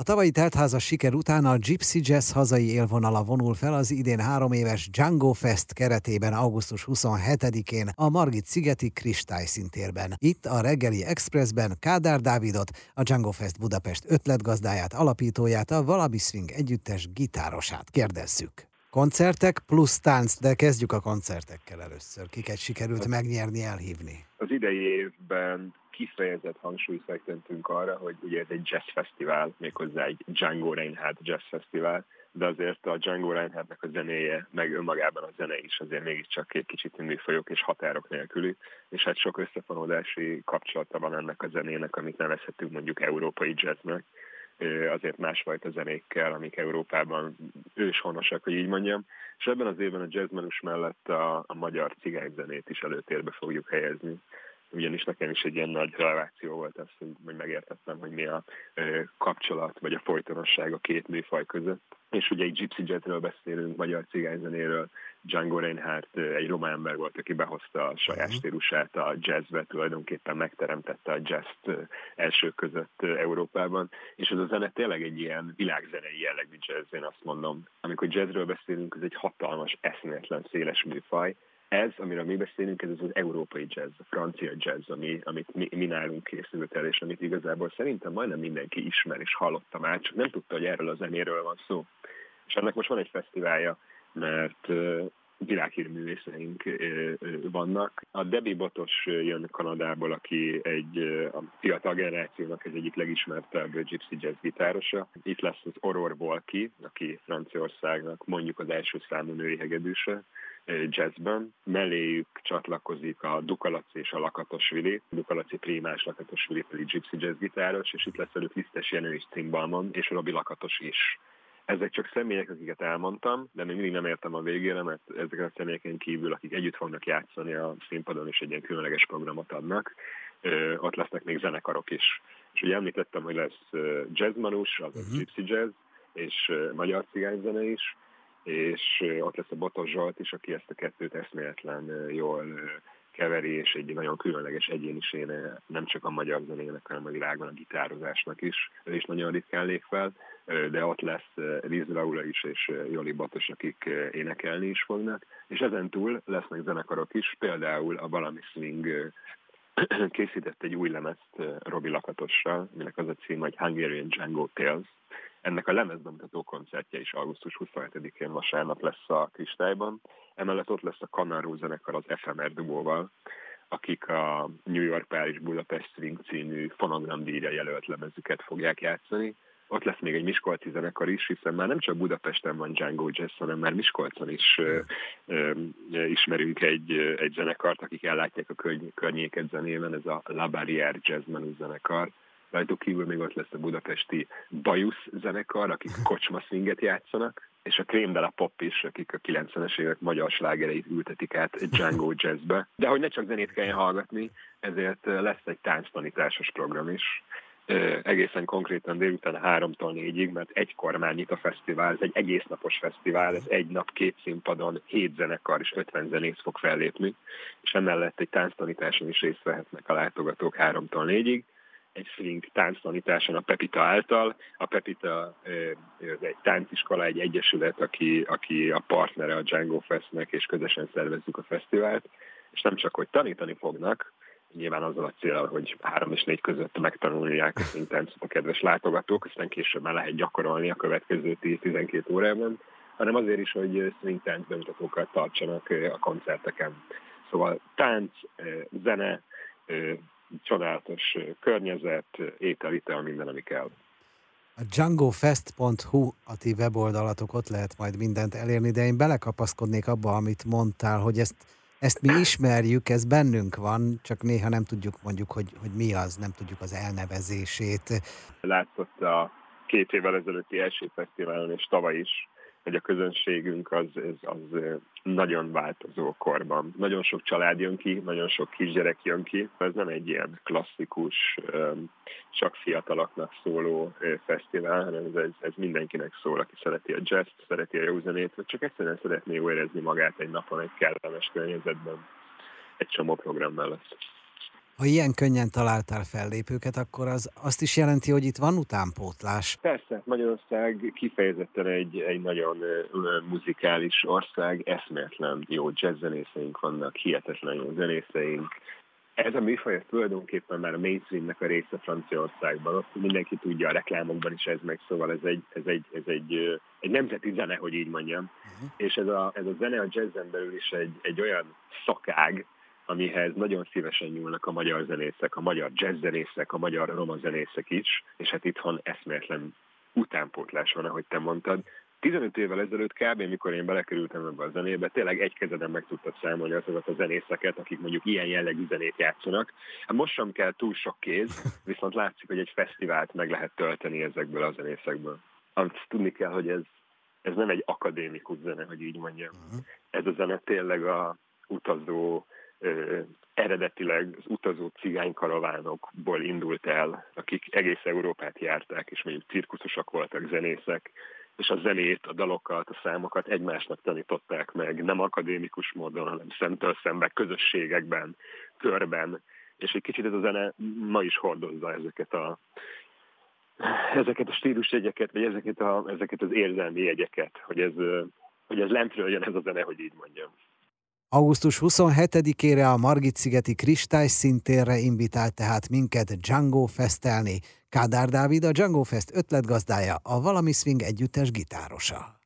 A tavalyi teltházas siker után a Gypsy Jazz hazai élvonala vonul fel az idén három éves Django Fest keretében augusztus 27-én a Margit szigeti Kristályszintérben. Itt a reggeli Expressben Kádár Dávidot, a Django Fest Budapest ötletgazdáját, alapítóját, a Valabi Swing együttes gitárosát kérdezzük. Koncertek plusz tánc, de kezdjük a koncertekkel először. Kiket sikerült megnyerni, elhívni? Az idei évben kifejezett hangsúlyt fektentünk arra, hogy ugye ez egy jazz fesztivál, méghozzá egy Django Reinhardt jazz fesztivál, de azért a Django Reinhardtnak a zenéje, meg önmagában a zene is azért mégiscsak egy kicsit műfajok és határok nélküli, és hát sok összefonódási kapcsolata van ennek a zenének, amit nevezhetünk mondjuk európai jazznek, azért másfajta zenékkel, amik Európában őshonosak, hogy így mondjam. És ebben az évben a jazzmenus mellett a, a magyar cigányzenét is előtérbe fogjuk helyezni ugyanis nekem is egy ilyen nagy reláció volt ez, hogy megértettem, hogy mi a kapcsolat, vagy a folytonosság a két műfaj között. És ugye egy Gypsy Jetről beszélünk, magyar cigányzenéről, Django Reinhardt egy román ember volt, aki behozta a saját mhm. stílusát a jazzbe, tulajdonképpen megteremtette a jazz első között Európában, és ez a zene tényleg egy ilyen világzenei jellegű jazz, én azt mondom. Amikor jazzről beszélünk, ez egy hatalmas, eszméletlen széles műfaj, ez, amiről mi beszélünk, ez az európai jazz, a francia jazz, ami, amit mi, mi nálunk készült el, és amit igazából szerintem majdnem mindenki ismer és hallotta már, csak nem tudta, hogy erről a zenéről van szó. És ennek most van egy fesztiválja, mert világhírű művészeink vannak. A Debbie Botos jön Kanadából, aki egy a fiatal generációnak ez egyik legismertebb gypsy jazz gitárosa. Itt lesz az Aurore Volki, aki Franciaországnak mondjuk az első számú női hegedűse jazzben. Melléjük csatlakozik a Dukalaci és a Lakatosvili. Dukalaci Prímás, Lakatosvili pedig gypsy jazz gitáros, és itt lesz velük Lisztes Jenő és Cimbalmon, és Robi Lakatos is. Ezek csak személyek, akiket elmondtam, de még mindig nem értem a végére, mert ezeken a személyeken kívül, akik együtt fognak játszani a színpadon, és egy ilyen különleges programot adnak, ott lesznek még zenekarok is. És ugye említettem, hogy lesz jazzmanus, az uh-huh. gypsy jazz, és magyar cigányzene is, és ott lesz a Botos Zsolt is, aki ezt a kettőt eszméletlen jól keveri, és egy nagyon különleges egyéniséne nem csak a magyar zenének, hanem a világban a gitározásnak is. Ő is nagyon ritkán lép fel, de ott lesz Liz Laura is, és Joli Batos, akik énekelni is fognak. És ezen túl lesznek zenekarok is, például a Valami Swing készített egy új lemezt Robi Lakatossal, aminek az a cím, hogy Hungarian Django Tales, ennek a lemezbemutató koncertje is augusztus 27-én vasárnap lesz a Kristályban. Emellett ott lesz a Kanáró zenekar az FMR dubóval, akik a New York Paris Budapest Swing című fonogram díjra jelölt lemezüket fogják játszani. Ott lesz még egy Miskolci zenekar is, hiszen már nem csak Budapesten van Django Jazz, hanem már Miskolcon is ö, ö, ismerünk egy, egy zenekart, akik ellátják a körny- környéket zenében, ez a La Barrière Jazz Menu zenekar rajtuk kívül még ott lesz a budapesti Bajusz zenekar, akik kocsma szinget játszanak, és a Krém de la Pop is, akik a 90-es évek magyar slágereit ültetik át Django Jazzbe. De hogy ne csak zenét kelljen hallgatni, ezért lesz egy tánctanításos program is, egészen konkrétan délután háromtól négyig, mert egy kormány nyit a fesztivál, ez egy egész napos fesztivál, ez egy nap két színpadon, hét zenekar és ötven zenész fog fellépni, és emellett egy tánctanításon is részt vehetnek a látogatók háromtól négyig egy swing tánctanításon a Pepita által. A Pepita ez egy tánciskola, egy egyesület, aki, aki a partnere a Django Festnek, és közösen szervezzük a fesztivált. És nem csak, hogy tanítani fognak, nyilván azzal a célral, hogy három és négy között megtanulják a szintáncot a kedves látogatók, aztán később már lehet gyakorolni a következő 10-12 órában, hanem azért is, hogy swing bemutatókat tartsanak a koncerteken. Szóval tánc, zene, csodálatos környezet, étel, ital, minden, ami kell. A djangofest.hu a ti weboldalatok, ott lehet majd mindent elérni, de én belekapaszkodnék abba, amit mondtál, hogy ezt, ezt mi ismerjük, ez bennünk van, csak néha nem tudjuk mondjuk, hogy, hogy mi az, nem tudjuk az elnevezését. Látszott a két évvel ezelőtti első fesztiválon, és tavaly is, hogy a közönségünk az, az, az nagyon változó korban. Nagyon sok család jön ki, nagyon sok kisgyerek jön ki. Ez nem egy ilyen klasszikus, csak fiataloknak szóló fesztivál, hanem ez, ez mindenkinek szól, aki szereti a jazz szereti a jó zenét, vagy csak egyszerűen szeretné érezni magát egy napon egy kellemes környezetben. Egy csomó program mellett. Ha ilyen könnyen találtál fellépőket, akkor az azt is jelenti, hogy itt van utánpótlás. Persze, Magyarország kifejezetten egy, egy nagyon muzikális ország, eszméletlen jó jazzzenészeink vannak, hihetetlen jó zenészeink, ez a műfaj tulajdonképpen már a mainstreamnek a része Franciaországban. Ott mindenki tudja, a reklámokban is ez meg, szóval ez egy, ez egy, ez egy, egy nemzeti zene, hogy így mondjam. Uh-huh. És ez a, ez a zene a jazzen belül is egy, egy olyan szakág, amihez nagyon szívesen nyúlnak a magyar zenészek, a magyar jazzzenészek, a magyar roma zenészek is, és hát itthon eszméletlen utánpótlás van, ahogy te mondtad. 15 évvel ezelőtt kb. amikor én belekerültem ebbe a zenébe, tényleg egy kezeden meg tudtad számolni azokat a zenészeket, akik mondjuk ilyen jellegű zenét játszanak. Hát most sem kell túl sok kéz, viszont látszik, hogy egy fesztivált meg lehet tölteni ezekből a zenészekből. Azt tudni kell, hogy ez, ez nem egy akadémikus zene, hogy így mondjam. Uh-huh. Ez a zene tényleg a utazó, eredetileg az utazó cigánykaravánokból indult el, akik egész Európát járták, és mondjuk cirkuszosak voltak, zenészek, és a zenét, a dalokat, a számokat egymásnak tanították meg, nem akadémikus módon, hanem szemtől szembe, közösségekben, körben, és egy kicsit ez a zene ma is hordozza ezeket a ezeket a stílusjegyeket, vagy ezeket, a, ezeket az érzelmi jegyeket, hogy ez, hogy ez lentről jön ez a zene, hogy így mondjam. Augusztus 27-ére a Margit-szigeti szintérre invitált tehát minket Django festelni. Kádár Dávid a Django Fest ötletgazdája, a Valami Swing együttes gitárosa.